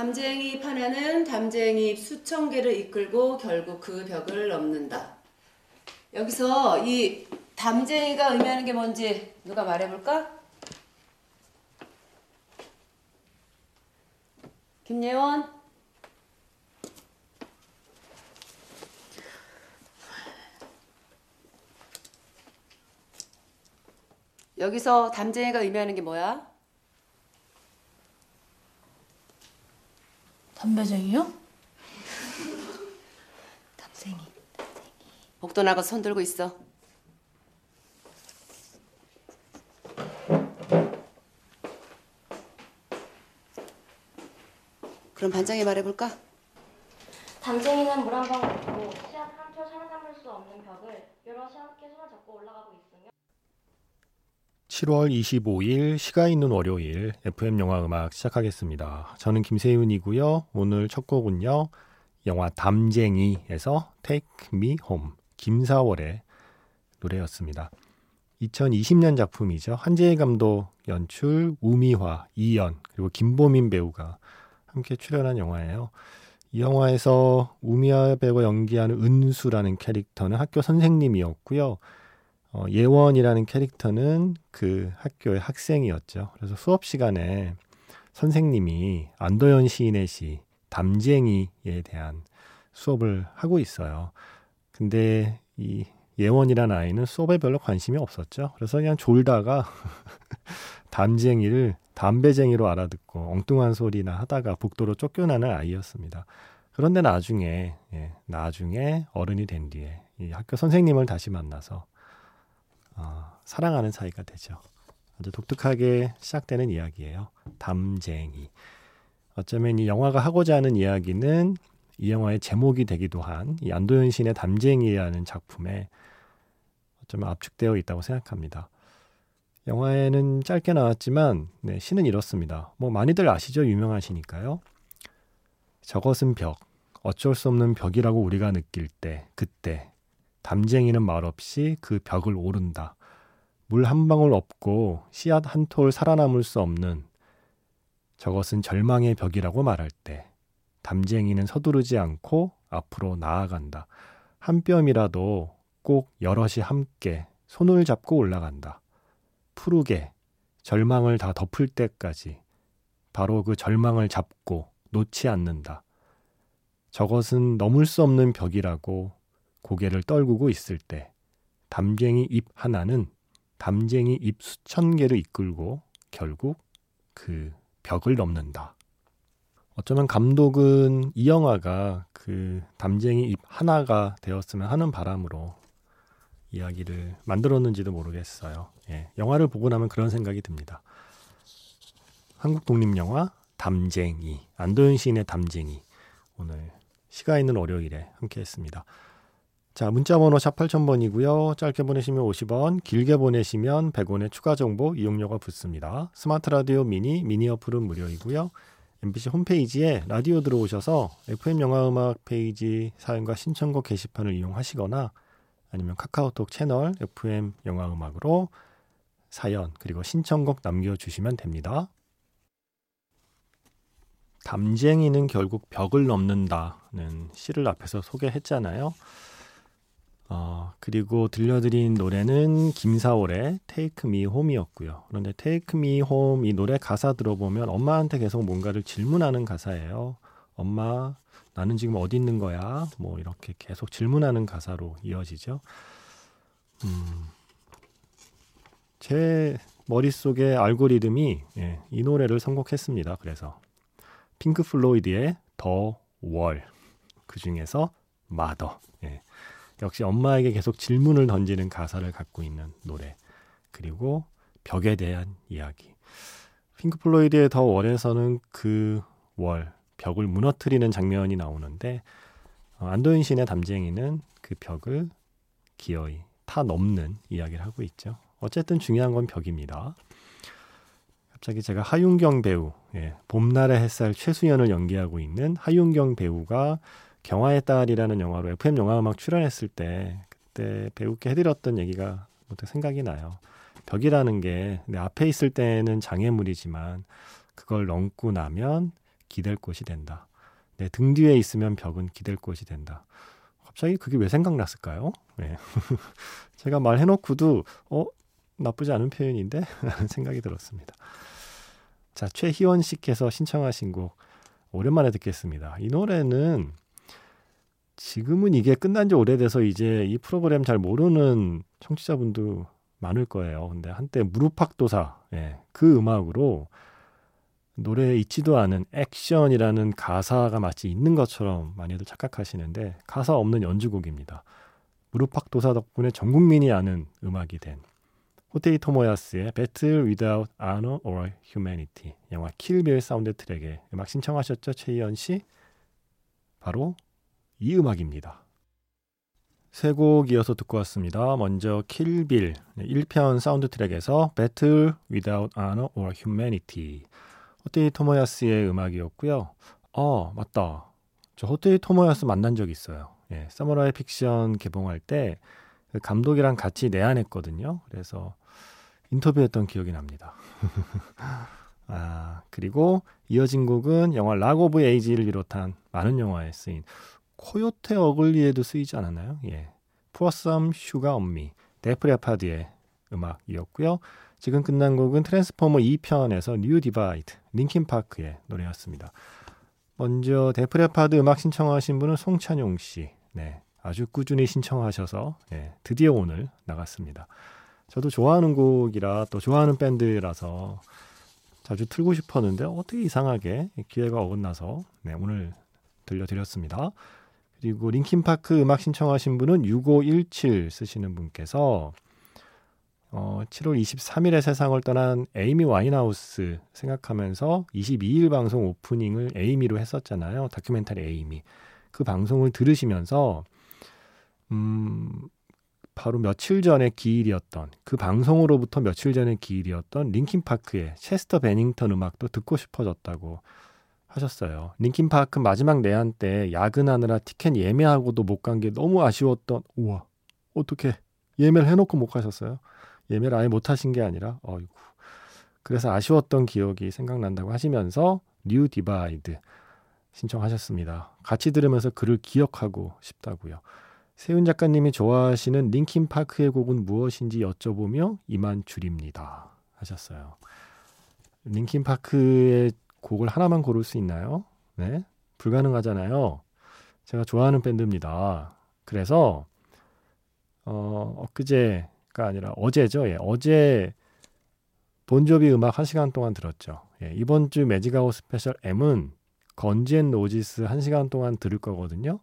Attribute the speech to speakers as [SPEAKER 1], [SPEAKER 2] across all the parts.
[SPEAKER 1] 담쟁이 잎 하나는 담쟁이 잎 수천 개를 이끌고 결국 그 벽을 넘는다. 여기서 이 담쟁이가 의미하는 게 뭔지 누가 말해볼까? 김예원. 여기서 담쟁이가 의미하는 게 뭐야?
[SPEAKER 2] 담배쟁이요?
[SPEAKER 3] 담생이.
[SPEAKER 1] 복도 나가 손 들고 있어. 그럼 반장이 말해볼까?
[SPEAKER 3] 담쟁이는 물 한 방울 없고 씨앗 한톨 살아남을 수 없는 벽을 여럿이 함께 손을 잡고 올라가고 있으며
[SPEAKER 4] 7월 25일 시가 있는 월요일 FM 영화 음악 시작하겠습니다. 저는 김세윤이고요. 오늘 첫 곡은요. 영화 담쟁이에서 Take Me Home 김사월의 노래였습니다. 2020년 작품이죠. 한재희 감독 연출, 우미화, 이연 그리고 김보민 배우가 함께 출연한 영화예요. 이 영화에서 우미화 배우가 연기하는 은수라는 캐릭터는 학교 선생님이었고요. 어, 예원이라는 캐릭터는 그 학교의 학생이었죠. 그래서 수업 시간에 선생님이 안도현 시인의 시 담쟁이에 대한 수업을 하고 있어요. 근데 이 예원이라는 아이는 수업에 별로 관심이 없었죠. 그래서 그냥 졸다가 담쟁이를 담배쟁이로 알아듣고 엉뚱한 소리나 하다가 복도로 쫓겨나는 아이였습니다. 그런데 나중에 예, 나중에 어른이 된 뒤에 이 학교 선생님을 다시 만나서 어, 사랑하는 사이가 되죠. 아주 독특하게 시작되는 이야기예요. 담쟁이. 어쩌면 이 영화가 하고자 하는 이야기는 이 영화의 제목이 되기도 한 이 안도현 신의 담쟁이라는 작품에 어쩌면 압축되어 있다고 생각합니다. 영화에는 짧게 나왔지만 네, 시는 이렇습니다. 뭐 많이들 아시죠? 유명하시니까요. 저것은 벽, 어쩔 수 없는 벽이라고 우리가 느낄 때, 그때 담쟁이는 말없이 그 벽을 오른다. 물 한 방울 없고 씨앗 한 톨 살아남을 수 없는 저것은 절망의 벽이라고 말할 때 담쟁이는 서두르지 않고 앞으로 나아간다. 한 뼘이라도 꼭 여럿이 함께 손을 잡고 올라간다. 푸르게 절망을 다 덮을 때까지 바로 그 절망을 잡고 놓지 않는다. 저것은 넘을 수 없는 벽이라고 고개를 떨구고 있을 때 담쟁이 잎 하나는 담쟁이 잎 수천 개를 이끌고 결국 그 벽을 넘는다. 어쩌면 감독은 이 영화가 그 담쟁이 잎 하나가 되었으면 하는 바람으로 이야기를 만들었는지도 모르겠어요. 예, 영화를 보고 나면 그런 생각이 듭니다. 한국 독립 영화 담쟁이 안도현 시인의 담쟁이 오늘 시가 있는 월요일에 함께했습니다. 자, 문자 번호 샵 8000번이고요. 짧게 보내시면 50원, 길게 보내시면 100원의 추가 정보 이용료가 붙습니다. 스마트 라디오 미니, 미니 어플은 무료이고요. MBC 홈페이지에 라디오 들어오셔서 FM 영화 음악 페이지 사연과 신청곡 게시판을 이용하시거나 아니면 카카오톡 채널 FM 영화 음악으로 사연 그리고 신청곡 남겨주시면 됩니다. 담쟁이는 결국 벽을 넘는다는 시를 앞에서 소개했잖아요. 어, 그리고 들려드린 노래는 김사월의 Take Me Home이었고요. 그런데 Take Me Home 이 노래 가사 들어보면 엄마한테 계속 뭔가를 질문하는 가사예요. 엄마, 나는 지금 어디 있는 거야? 뭐 이렇게 계속 질문하는 가사로 이어지죠. 음, 제 머릿속에 알고리즘이 예, 이 노래를 선곡했습니다. 그래서 핑크 플로이드의 The Wall, 그 중에서 Mother. 예. 역시 엄마에게 계속 질문을 던지는 가사를 갖고 있는 노래. 그리고 벽에 대한 이야기. 핑크 플로이드의 The Wall에서는 그 wall, 벽을 무너뜨리는 장면이 나오는데 어, 안도현 신의 담쟁이는 그 벽을 기어이 타 넘는 이야기를 하고 있죠. 어쨌든 중요한 건 벽입니다. 갑자기 제가 하윤경 배우, 예, 봄날의 햇살 최수연을 연기하고 있는 하윤경 배우가 경화의 딸이라는 영화로 FM 영화 음악 출연했을 때 그때 배우께 해드렸던 얘기가 문득 생각이 나요. 벽이라는 게 내 앞에 있을 때는 장애물이지만 그걸 넘고 나면 기댈 곳이 된다. 내 등 뒤에 있으면 벽은 기댈 곳이 된다. 갑자기 그게 왜 생각났을까요? 네. 제가 말해놓고도 어 나쁘지 않은 표현인데 라는 생각이 들었습니다. 자 최희원 씨께서 신청하신 곡 오랜만에 듣겠습니다. 이 노래는 지금은 이게 끝난 지 오래돼서 이제 이 프로그램 잘 모르는 청취자분도 많을 거예요. 근데 한때 무릎팍도사 예, 그 음악으로 노래에 있지도 않은 액션이라는 가사가 마치 있는 것처럼 많이들 착각하시는데 가사 없는 연주곡입니다. 무릎팍도사 덕분에 전 국민이 아는 음악이 된 호테이 토모야스의 Battle Without Honor or Humanity 영화 킬빌 사운드 트랙에 음악 신청하셨죠 최희연 씨? 바로 이 음악입니다. 세 곡 이어서 듣고 왔습니다. 먼저 킬빌 1편 사운드 트랙에서 Battle Without Honor or Humanity 호테이 토모야스의 음악이었고요. 어 맞다. 저 호테이 토모야스 만난 적 있어요. 예, 사무라이 픽션 개봉할 때 그 감독이랑 같이 내한했거든요. 그래서 인터뷰했던 기억이 납니다. 아, 그리고 이어진 곡은 영화 락 오브 에이지를 비롯한 많은 영화에 쓰인 코요테 어글리에도 쓰이지 않았나요? 예. Pour Some Sugar on Me 데프 레파드의 음악이었고요. 지금 끝난 곡은 트랜스포머 2편에서 New Divide 링킨 파크의 노래였습니다. 먼저 데프 레파드 음악 신청하신 분은 송찬용 씨. 네. 아주 꾸준히 신청하셔서 예, 드디어 오늘 나갔습니다. 저도 좋아하는 곡이라 또 좋아하는 밴드라서 자주 틀고 싶었는데 어떻게 이상하게 기회가 어긋나서 네, 오늘 들려드렸습니다. 그리고 링킨파크 음악 신청하신 분은 6517 쓰시는 분께서 어, 7월 23일에 세상을 떠난 에이미 와인하우스 생각하면서 22일 방송 오프닝을 에이미로 했었잖아요. 다큐멘터리 에이미. 그 방송을 들으시면서 음, 바로 며칠 전에 기일이었던 그 방송으로부터 며칠 전에 기일이었던 링킨 파크의 체스터 베닝턴 음악도 듣고 싶어졌다고 하셨어요. 링킨 파크 마지막 내한 때 야근하느라 티켓 예매하고도 못 간 게 너무 아쉬웠던 우와 어떻게 예매를 해놓고 못 가셨어요? 예매를 아예 못 하신 게 아니라 어이구 그래서 아쉬웠던 기억이 생각난다고 하시면서 New Divide 신청하셨습니다. 같이 들으면서 그를 기억하고 싶다고요. 세훈 작가님이 좋아하시는 링킨 파크의 곡은 무엇인지 여쭤보며 이만 줄입니다. 하셨어요. 링킨 파크의 곡을 하나만 고를 수 있나요? 네. 불가능하잖아요. 제가 좋아하는 밴드입니다. 그래서 어, 엊그제가 아니라 어제죠. 예. 어제 본조비 음악 1시간 동안 들었죠. 예. 이번 주 매직아웃 스페셜 M은 건즈 앤 로지스 1시간 동안 들을 거거든요.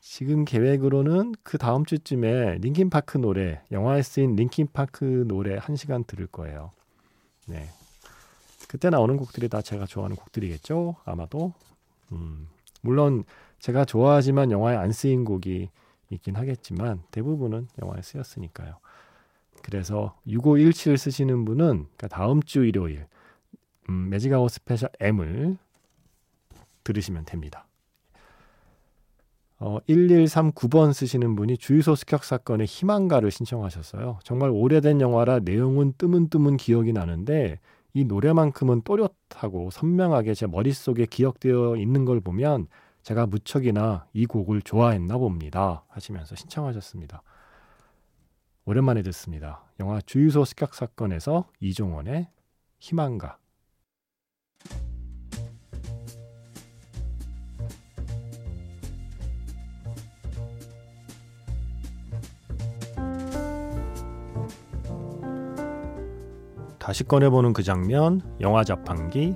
[SPEAKER 4] 지금 계획으로는 그 다음 주쯤에 링킨 파크 노래, 영화에 쓰인 링킨 파크 노래 한 시간 들을 거예요. 네. 그때 나오는 곡들이 다 제가 좋아하는 곡들이겠죠? 아마도. 음, 물론 제가 좋아하지만 영화에 안 쓰인 곡이 있긴 하겠지만 대부분은 영화에 쓰였으니까요. 그래서 6517 쓰시는 분은 그러니까 다음 주 일요일 음, 매직아웃 스페셜 M을 들으시면 됩니다. 어, 1139번 쓰시는 분이 주유소 습격 사건의 희망가를 신청하셨어요. 정말 오래된 영화라 내용은 뜨문뜨문 기억이 나는데 이 노래만큼은 또렷하고 선명하게 제 머릿속에 기억되어 있는 걸 보면 제가 무척이나 이 곡을 좋아했나 봅니다. 하시면서 신청하셨습니다. 오랜만에 듣습니다. 영화 주유소 습격 사건에서 이종원의 희망가. 다시 꺼내보는 그 장면, 영화 자판기.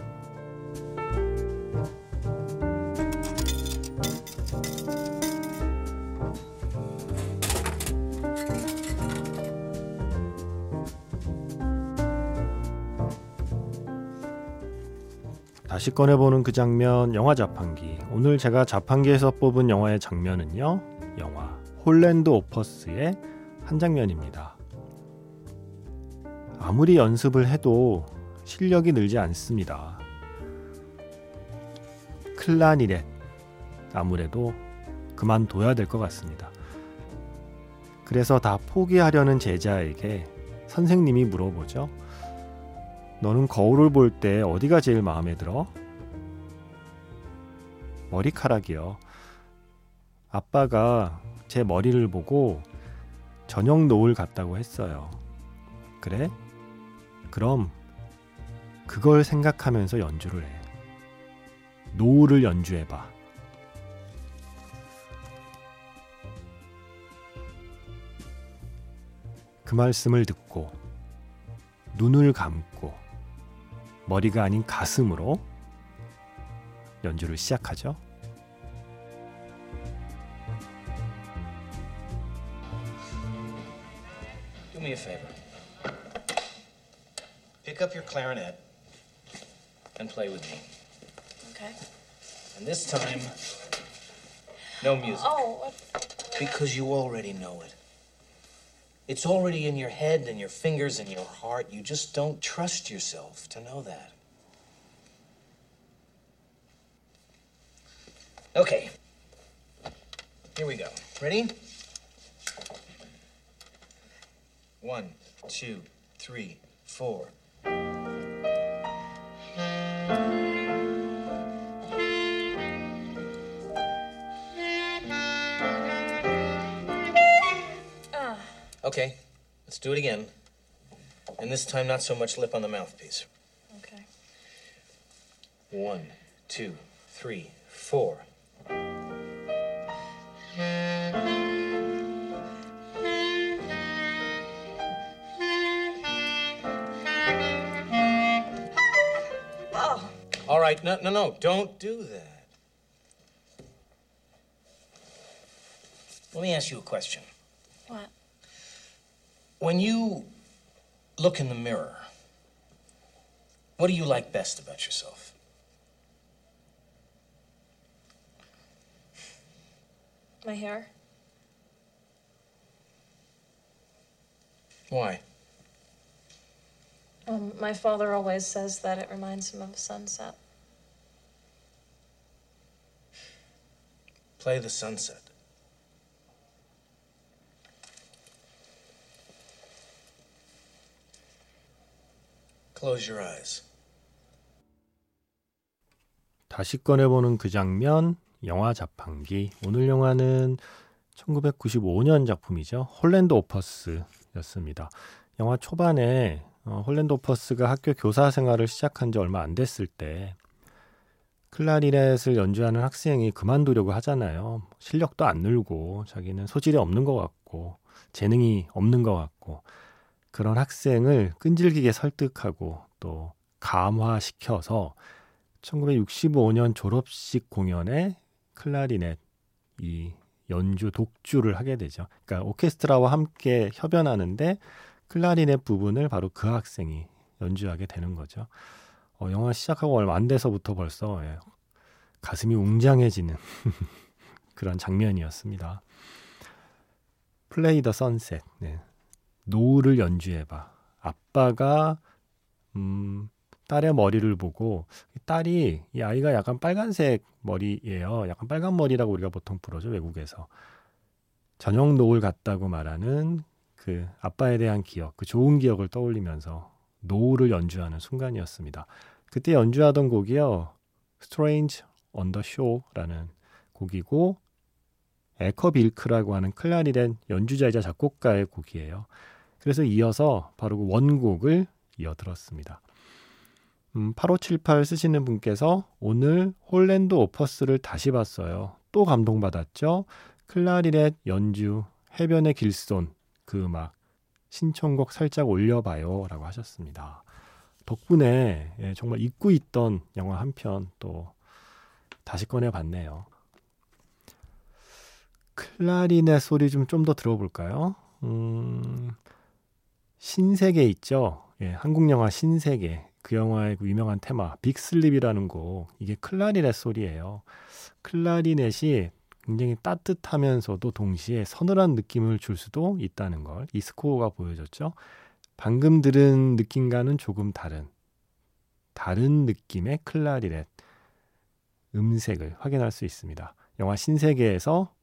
[SPEAKER 4] 다시 꺼내보는 그 장면, 영화 자판기. 오늘 제가 자판기에서 뽑은 영화의 장면은요, 영화 홀랜드 오퍼스의 한 장면입니다. 아무리 연습을 해도 실력이 늘지 않습니다. 클라니넷 아무래도 그만둬야 될 것 같습니다. 그래서 다 포기하려는 제자에게 선생님이 물어보죠. 너는 거울을 볼 때 어디가 제일 마음에 들어? 머리카락이요. 아빠가 제 머리를 보고 저녁 노을 같다고 했어요. 그래? 그럼 그걸 생각하면서 연주를 해. 노을을 연주해봐. 그 말씀을 듣고 눈을 감고 머리가 아닌 가슴으로 연주를 시작하죠.
[SPEAKER 2] Clarinet and play with me.
[SPEAKER 5] Okay.
[SPEAKER 2] And this time, no music.
[SPEAKER 5] Oh, what-
[SPEAKER 2] Because you already know it. It's already in your head and your fingers and your heart. You just don't trust yourself to know that. Okay. Here we go. Ready? One, two, three, four. Okay, let's do it again. And this time, not so much lip on the mouthpiece.
[SPEAKER 5] okay.
[SPEAKER 2] One, two, three, four.
[SPEAKER 5] Oh,
[SPEAKER 2] All right, no, no, no, don't do that. Let me ask you a question.
[SPEAKER 5] what?
[SPEAKER 2] When you look in the mirror, what do you like best about yourself?
[SPEAKER 5] My hair?
[SPEAKER 2] Why?
[SPEAKER 5] Um, my father always says that it reminds him of sunset.
[SPEAKER 2] Play the sunset. Close your eyes.
[SPEAKER 4] 다시 꺼내보는 그 장면, 영화 자판기. 오늘 영화는 1995년 작품이죠. 홀랜드 오퍼스였습니다. 영화 초반에 어, 홀랜드 오퍼스가 학교 교사 생활을 시작한 지 얼마 안 됐을 때 클라리넷을 연주하는 학생이 그만두려고 하잖아요. 실력도 안 늘고 자기는 소질이 없는 것 같고 재능이 없는 것 같고 그런 학생을 끈질기게 설득하고 또 감화시켜서 1965년 졸업식 공연에 클라리넷 이 연주 독주를 하게 되죠. 그러니까 오케스트라와 함께 협연하는데 클라리넷 부분을 바로 그 학생이 연주하게 되는 거죠. 어, 영화 시작하고 얼마 안 돼서부터 벌써 예, 가슴이 웅장해지는 그런 장면이었습니다. 플레이 더 선셋. 네. 노을을 연주해봐. 아빠가 음, 딸의 머리를 보고 딸이 이 아이가 약간 빨간색 머리예요. 약간 빨간 머리라고 우리가 보통 부르죠 외국에서. 저녁 노을 같다고 말하는 그 아빠에 대한 기억, 그 좋은 기억을 떠올리면서 노을을 연주하는 순간이었습니다. 그때 연주하던 곡이요. Strange on the Shore라는 곡이고 애커 빌크라고 하는 클라리넷 연주자이자 작곡가의 곡이에요. 그래서 이어서 바로 그 원곡을 이어 들었습니다. 음, 8578 쓰시는 분께서 오늘 홀랜드 오퍼스를 다시 봤어요. 또 감동받았죠. 클라리넷 연주 해변의 길손 그 음악 신청곡 살짝 올려봐요 라고 하셨습니다. 덕분에 예, 정말 잊고 있던 영화 한 편 또 다시 꺼내봤네요. 클라리넷 소리 좀 좀 더 들어볼까요? 음, 신세계 있죠? 예, 한국 영화 신세계. 그 영화의 그 유명한 테마 빅슬립이라는 곡 이게 클라리넷 소리예요. 클라리넷이 굉장히 따뜻하면서도 동시에 서늘한 느낌을 줄 수도 있다는 걸 이 스코어가 보여줬죠. 방금 들은 느낌과는 조금 다른 다른 느낌의 클라리넷 음색을 확인할 수 있습니다. 영화 신세계에서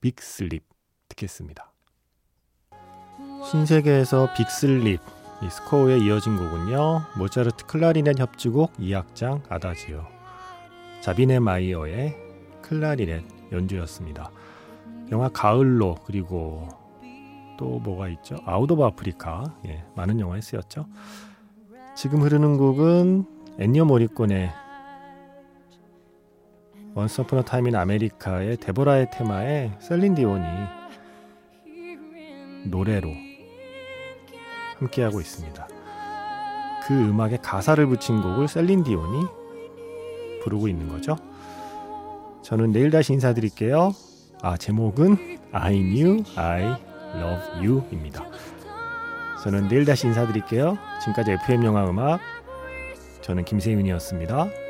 [SPEAKER 4] Big Sleep 듣겠습니다. 신세계에서 Big Sleep 이 스코어에 이어진 곡은요. 모차르트 클라리넷 협주곡 2악장 아다지오 자비네 마이어의 클라리넷 연주였습니다. 영화 가을로 그리고 또 뭐가 있죠? Out of Africa 예, 많은 영화에 쓰였죠. 지금 흐르는 곡은 엔니오 모리꼬네의 Once Upon a Time in America의 데보라의 테마에 셀린 디온이 노래로 함께하고 있습니다. 그 음악에 가사를 붙인 곡을 셀린 디온이 부르고 있는 거죠. 저는 내일 다시 인사드릴게요. 아, 제목은 I knew I love you입니다. 저는 내일 다시 인사드릴게요. 지금까지 FM 영화 음악 저는 김세윤이었습니다.